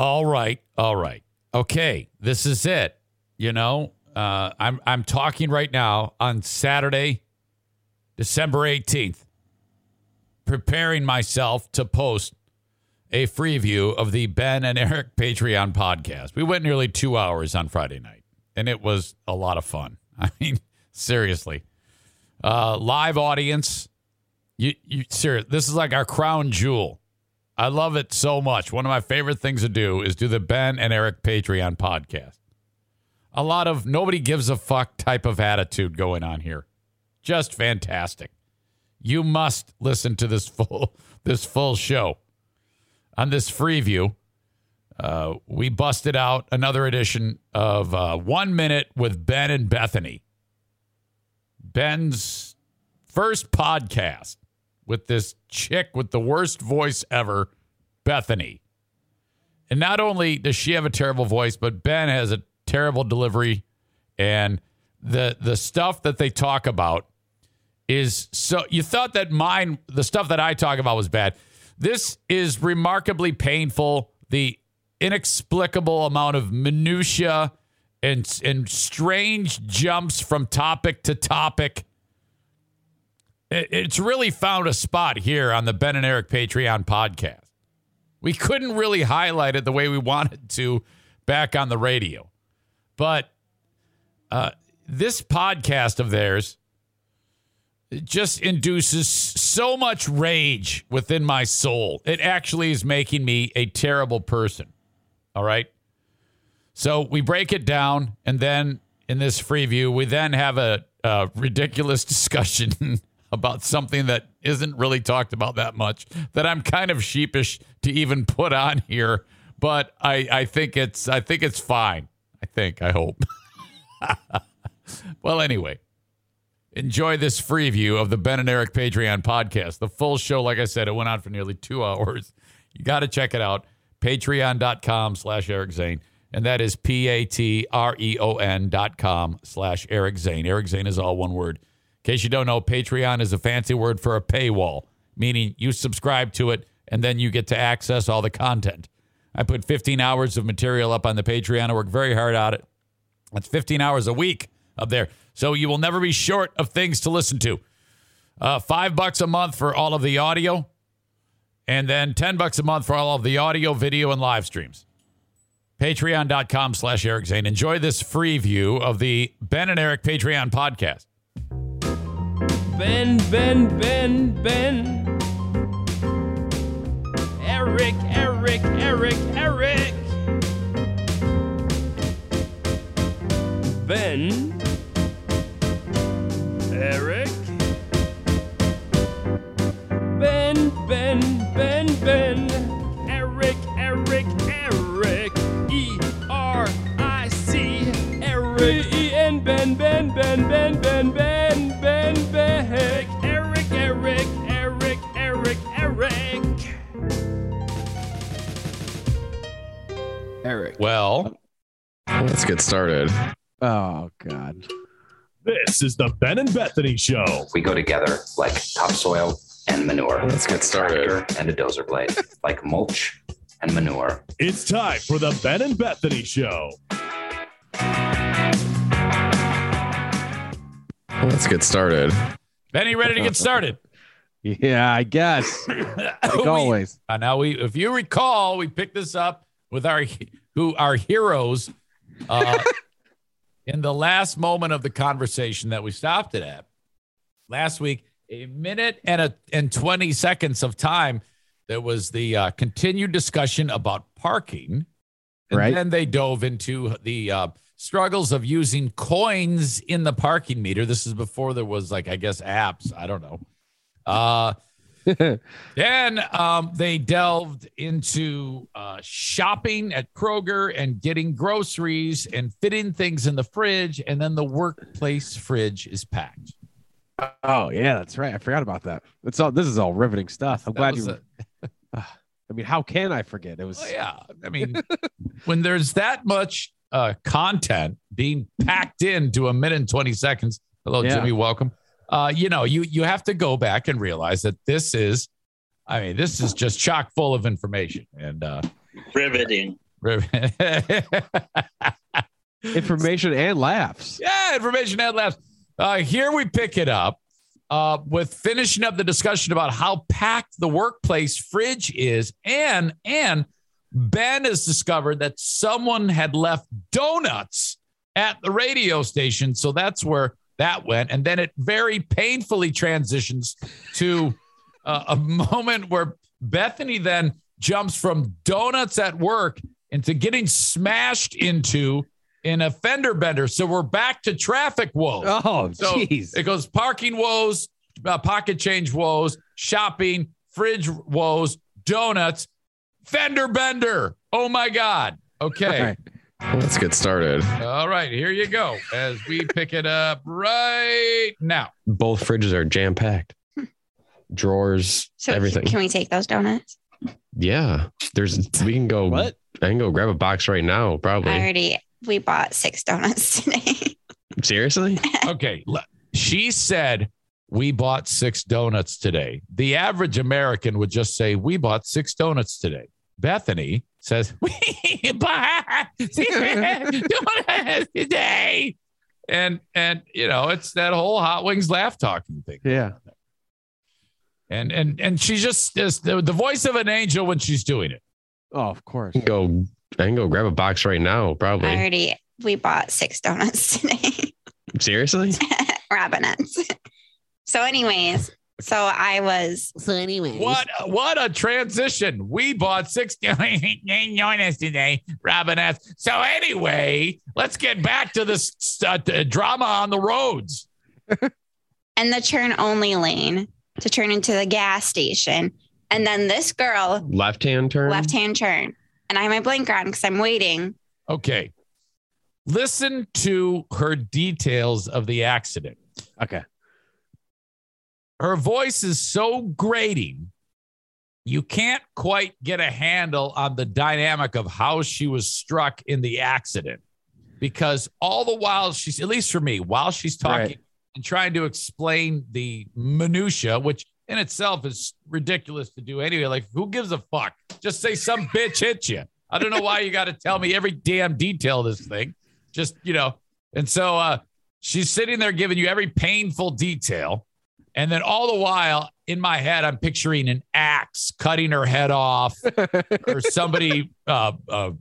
All right, all right, okay. This is it. You know, uh, I'm I'm talking right now on Saturday, December eighteenth, preparing myself to post a free view of the Ben and Eric Patreon podcast. We went nearly two hours on Friday night, and it was a lot of fun. I mean, seriously, uh, live audience. You, you serious? This is like our crown jewel. I love it so much. One of my favorite things to do is do the Ben and Eric Patreon podcast. A lot of nobody gives a fuck type of attitude going on here. Just fantastic. You must listen to this full this full show on this free view. Uh, we busted out another edition of uh, One Minute with Ben and Bethany. Ben's first podcast with this chick with the worst voice ever, Bethany. And not only does she have a terrible voice, but Ben has a terrible delivery. And the the stuff that they talk about is so you thought that mine, the stuff that I talk about was bad. This is remarkably painful. The inexplicable amount of minutia and and strange jumps from topic to topic. It, it's really found a spot here on the Ben and Eric Patreon podcast. We couldn't really highlight it the way we wanted to back on the radio, but uh, this podcast of theirs just induces so much rage within my soul. It actually is making me a terrible person. All right. So we break it down, and then in this free view, we then have a, a ridiculous discussion about something that isn't really talked about that much that I'm kind of sheepish to even put on here, but I, I think it's I think it's fine. I think I hope. well, anyway, enjoy this free view of the Ben and Eric Patreon podcast. The full show, like I said, it went on for nearly two hours. You got to check it out. Patreon.com slash Eric Zane. And that is P A T R E O N dot com slash Eric Zane. Eric Zane is all one word. In case you don't know, Patreon is a fancy word for a paywall, meaning you subscribe to it and then you get to access all the content. I put 15 hours of material up on the Patreon. I work very hard at it. That's 15 hours a week up there. So you will never be short of things to listen to. Uh, five bucks a month for all of the audio, and then 10 bucks a month for all of the audio, video, and live streams. Patreon.com slash Eric Zane. Enjoy this free view of the Ben and Eric Patreon podcast. Ben, Ben, Ben, Ben. Eric, Eric, Eric, Eric. Ben. Eric. Ben, Ben, Ben, Ben. Eric, Eric, Eric. E R I C. Eric. E N Ben, Ben, Ben, Ben, Ben, Well, Let's get started. Oh God. This is the Ben and Bethany Show. we go together like topsoil and manure. Let's get started. Tractor and a dozer blade, like mulch and manure. It's time for the Ben and Bethany Show. Let's get started. Benny, ready to get started? Yeah, I guess. Like We- always. Uh, now we, if you recall, we picked this up with our who are heroes uh, in the last moment of the conversation that we stopped it at last week. A minute and a and twenty seconds of time. There was the uh, continued discussion about parking, and Right. then they dove into the uh, struggles of using coins in the parking meter. This is before there was like I guess apps. I don't know. Then um, they delved into uh, shopping at Kroger and getting groceries and fitting things in the fridge. And then the workplace fridge is packed. Oh yeah, that's right. I forgot about that. It's all. This is all riveting stuff. I'm That glad you. a- I mean, how can I forget? It was. well, yeah. I mean, when there's that much uh, content being packed into a minute and 20 seconds. Hello, Yeah. Jimmy. Welcome. Uh, you know, you you have to go back and realize that this is, I mean, this is just chock full of information. And uh, riveting. Information and laughs. Yeah, information and laughs. Uh, here we pick it up uh, with finishing up the discussion about how packed the workplace fridge is, and and Ben has discovered that someone had left donuts at the radio station, so that's where that went, and then it very painfully transitions to uh, a moment where Bethany then jumps from donuts at work into getting smashed into in a fender bender. So we're back to traffic woes. Oh, So jeez. it goes parking woes, uh, pocket change woes, shopping, fridge woes, donuts, fender bender. Oh my God. Okay. All right. Let's get started. All right. Here you go as we pick it up right now. Both fridges are jam packed. Drawers, So everything. Can we take those donuts? yeah. There's we can go What? I can go grab a box right now, probably. I already we bought six donuts today. Seriously? Okay. She said, We bought six donuts today. The average American would just say, We bought six donuts today. Bethany says, We bought six donuts today. And, and, you know, it's that whole Hot Wings laugh talking thing. Yeah. And, and, and she's just is the, the voice of an angel when she's doing it. Oh, of course. I go I can go grab a box right now, probably. I already we bought six donuts today. Seriously? Robinets. so, anyways, so I was So, anyway, What what a transition. We bought six donuts today, Robin Robinette. So anyway, let's get back to this uh, t- drama on the roads. and the turn only lane to turn into the gas station. And then this girl, Left hand turn? left hand turn. And I have my blinker on because I'm waiting. Okay. Listen to her details of the accident. Okay. Her voice is so grating, you can't quite get a handle on the dynamic of how she was struck in the accident. Because all the while she's, at least for me, while she's talking Right. and trying to explain the minutia, which in itself is ridiculous to do anyway. Like, who gives a fuck? Just say some bitch hit you. I don't know why you got to tell me every damn detail of this thing. Just, you know. And so uh, she's sitting there giving you every painful detail. And then all the while in my head, I'm picturing an axe cutting her head off or somebody, uh, uh,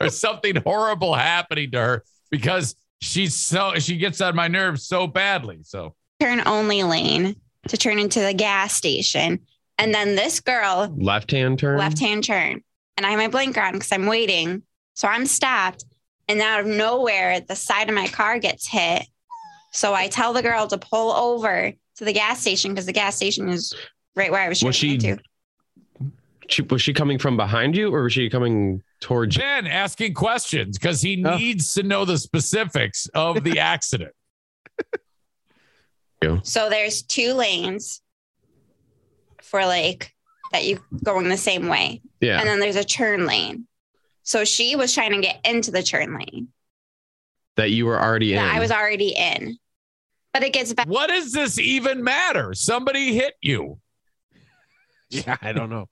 or something horrible happening to her because she's so, she gets on my nerves so badly. So, Turn only lane to turn into the gas station. And then this girl, Left hand turn? left hand turn. And I have my blinker on because I'm waiting. So I'm stopped. And out of nowhere, the side of my car gets hit. So I tell the girl to pull over to the gas station because the gas station is right where I was trying Was to she- to. She, was she coming from behind you or was she coming towards you? Ben asking questions because he Oh. needs to know the specifics of the accident. So there's two lanes for like that you going the same way. Yeah. And then there's a turn lane. So she was trying to get into the turn lane that you were already in. I was already in. But it gets back. What does this even matter? Somebody hit you. Yeah, I don't know.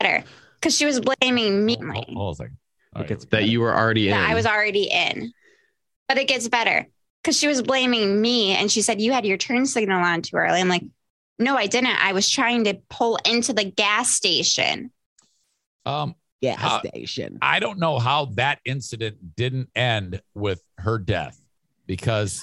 better because she was blaming me Hold, hold on a second. It right, gets that you were already in. that I was already in. But it gets better because she was blaming me and she said, You had your turn signal on too early. I'm like, No, I didn't. I was trying to pull into the gas station. um, gas Uh, station. I don't know how that incident didn't end with her death because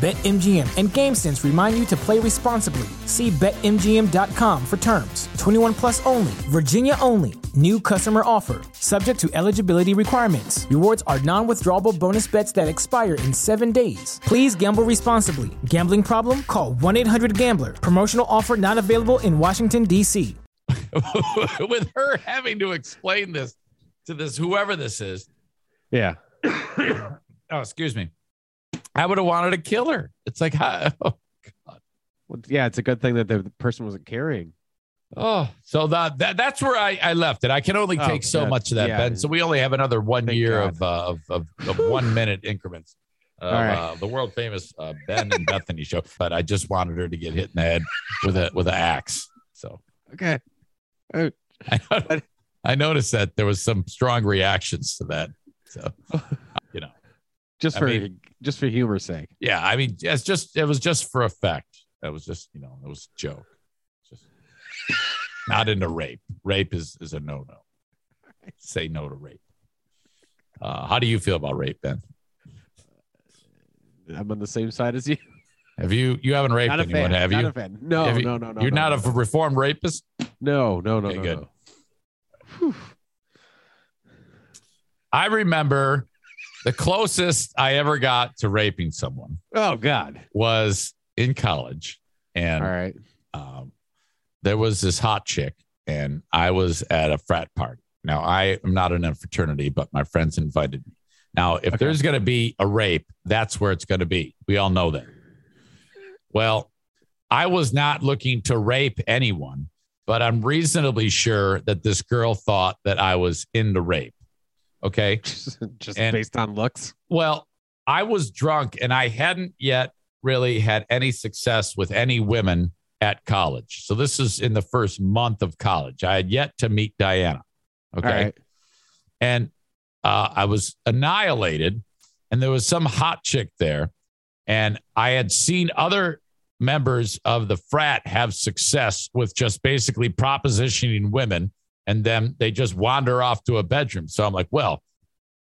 BetMGM and GameSense remind you to play responsibly. See BetMGM.com for terms. 21 plus only, Virginia only. New customer offer. Subject to eligibility requirements. Rewards are non withdrawable bonus bets that expire in seven days. Please gamble responsibly. Gambling problem? Call 1 800 Gambler. Promotional offer not available in Washington, D.C. With her having to explain this to this whoever this is. Yeah. Oh, excuse me. I would have wanted to kill her. It's like, oh, Well, yeah, it's a good thing that the person wasn't carrying. oh. so that, that that's where I, I left it. I can only Oh, take so much of that, yeah. Ben. So we only have another one Thank year of, uh, of, of of one minute increments. Right. uh, the world famous uh, Ben and Bethany show, but I just wanted her to get hit in the head with a with an axe. So Okay. I, I noticed that there was some strong reactions to that. So you know, Just I for mean- just for humor's sake. yeah, I mean, it's just it was just for effect. That was just you know, it was a joke. Just not into rape. Rape is is a no no. Say no to rape. Uh, how do you feel about rape, Ben? I'm on the same side as you. Have you you haven't raped anyone, fan. have not you? a fan. No, Have you- no, no, no. You're no, not no. a reformed rapist. No, no, no, Okay, no. good. no. I remember the closest I ever got to raping someone Oh God. was in college, and All right. um, there was this hot chick, and I was at a frat party. Now, I am not in a fraternity, but my friends invited me. Now, if Okay. there's going to be a rape, that's where it's going to be. We all know that. Well, I was not looking to rape anyone, but I'm reasonably sure that this girl thought that I was into rape. Okay. Just, just And- based on looks. Well, I was drunk and I hadn't yet really had any success with any women at college. So this is in the first month of college. I had yet to meet Diana. Okay. Right. And uh, I was annihilated, and there was some hot chick there. And I had seen other members of the frat have success with just basically propositioning women, and then they just wander off to a bedroom. So I'm like, well,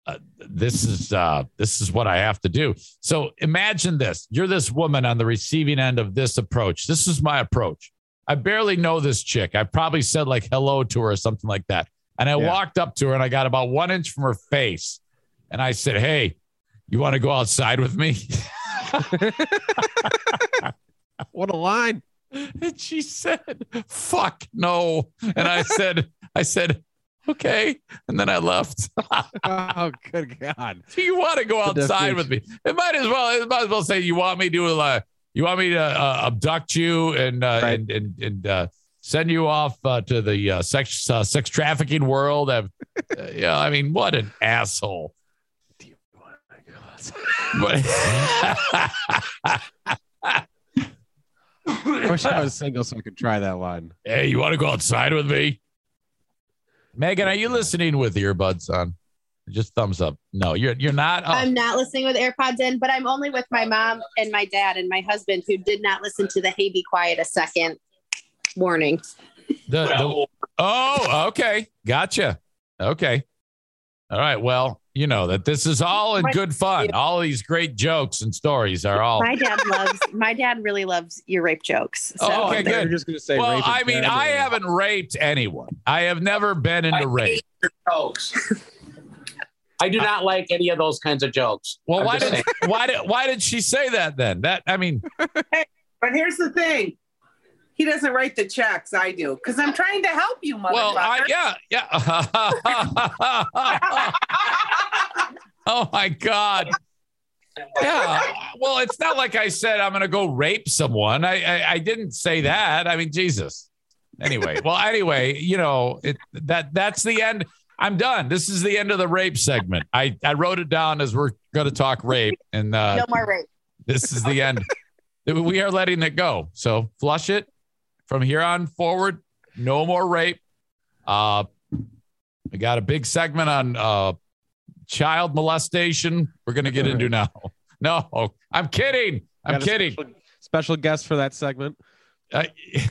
uh, this is uh, this is what I have to do. So imagine this: you're this woman on the receiving end of this approach. This is my approach. I barely know this chick. I probably said like hello to her or something like that. And I Yeah. walked up to her and I got about one inch from her face. And I said, Hey, you want to go outside with me? What a line. and she said, Fuck no. And I said, I said, Okay. And then I left. Oh, good God. Do you want to go outside with me? It might as well. It might as well say you want me to uh, you want me to uh, abduct you and uh, Right. and and, and uh, send you off uh, to the uh, sex uh, sex trafficking world. I've, uh, yeah, I mean, what an asshole. But I wish I was single so I could try that one. hey, you want to go outside with me? Megan, are you listening with earbuds on? Just thumbs up. No, you're you're not. Oh, I'm not listening with AirPods in, but I'm only with my mom and my dad and my husband who did not listen to the Hey Be Quiet a Second warning. The, the, oh, okay. Gotcha. Okay. All right. Well, you know that this is all in good fun. All these great jokes and stories are all. My dad loves my dad really loves your rape jokes. Oh, so Oh, okay, You're good. just gonna say. Well, rape I mean, I haven't raped anyone. I have never been into rape. jokes. I do not like any of those kinds of jokes. Well, I'm why just did why did why did she say that then? That I mean, Hey, But here's the thing. He doesn't write the checks. I do. Because I'm trying to help you, motherfucker. well, I, yeah, yeah. oh my god. Yeah. Well, it's not like I said I'm going to go rape someone. I, I I didn't say that. I mean, Jesus. Anyway, well, anyway, you know, it that that's the end. I'm done. This is the end of the rape segment. I I wrote it down as we're going to talk rape, and uh, no more rape. this is the end. we are letting it go. So flush it from here on forward. No more rape. Uh, we got a big segment on uh, child molestation. We're going to get into now. No, I'm kidding. I'm kidding. Special, special guest for that segment. I-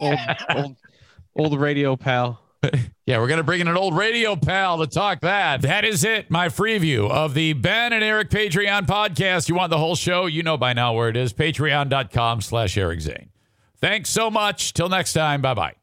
Old, old, old radio pal. Yeah, we're going to bring in an old radio pal to talk that. That is it. My preview of the Ben and Eric Patreon podcast. You want the whole show? You know by now where it is. Patreon.com slash Eric Zane. Thanks so much. Till next time. Bye bye.